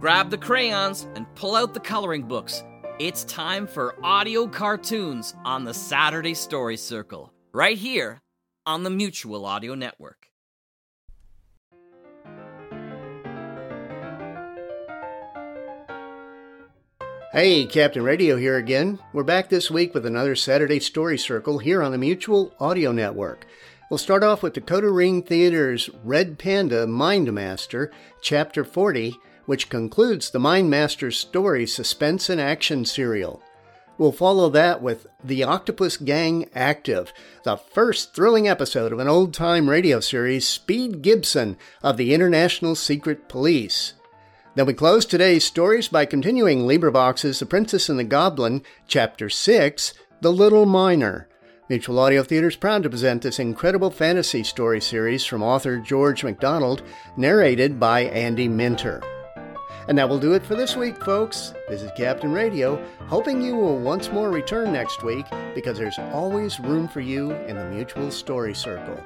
Grab the crayons and pull out the coloring books. It's time for audio cartoons on the Saturday Story Circle, right here on the Mutual Audio Network. Hey, Captain Radio here again. We're back this week with another Saturday Story Circle here on the Mutual Audio Network. We'll start off with Decoder Ring Theater's Red Panda Mind Master, Chapter 40 which concludes the Mind Master's story suspense and action serial. We'll follow that with The Octopus Gang Active, the first thrilling episode of an old time radio series, Speed Gibson of the International Secret Police. Then we close today's stories by continuing LibriVox's The Princess and the Goblin, Chapter 6, The Little Miner. Mutual Audio Theater is proud to present this incredible fantasy story series from author George MacDonald, narrated by Andy Minter. And that will do it for this week, folks. This is Captain Radio, hoping you will once more return next week because there's always room for you in the Mutual Story Circle.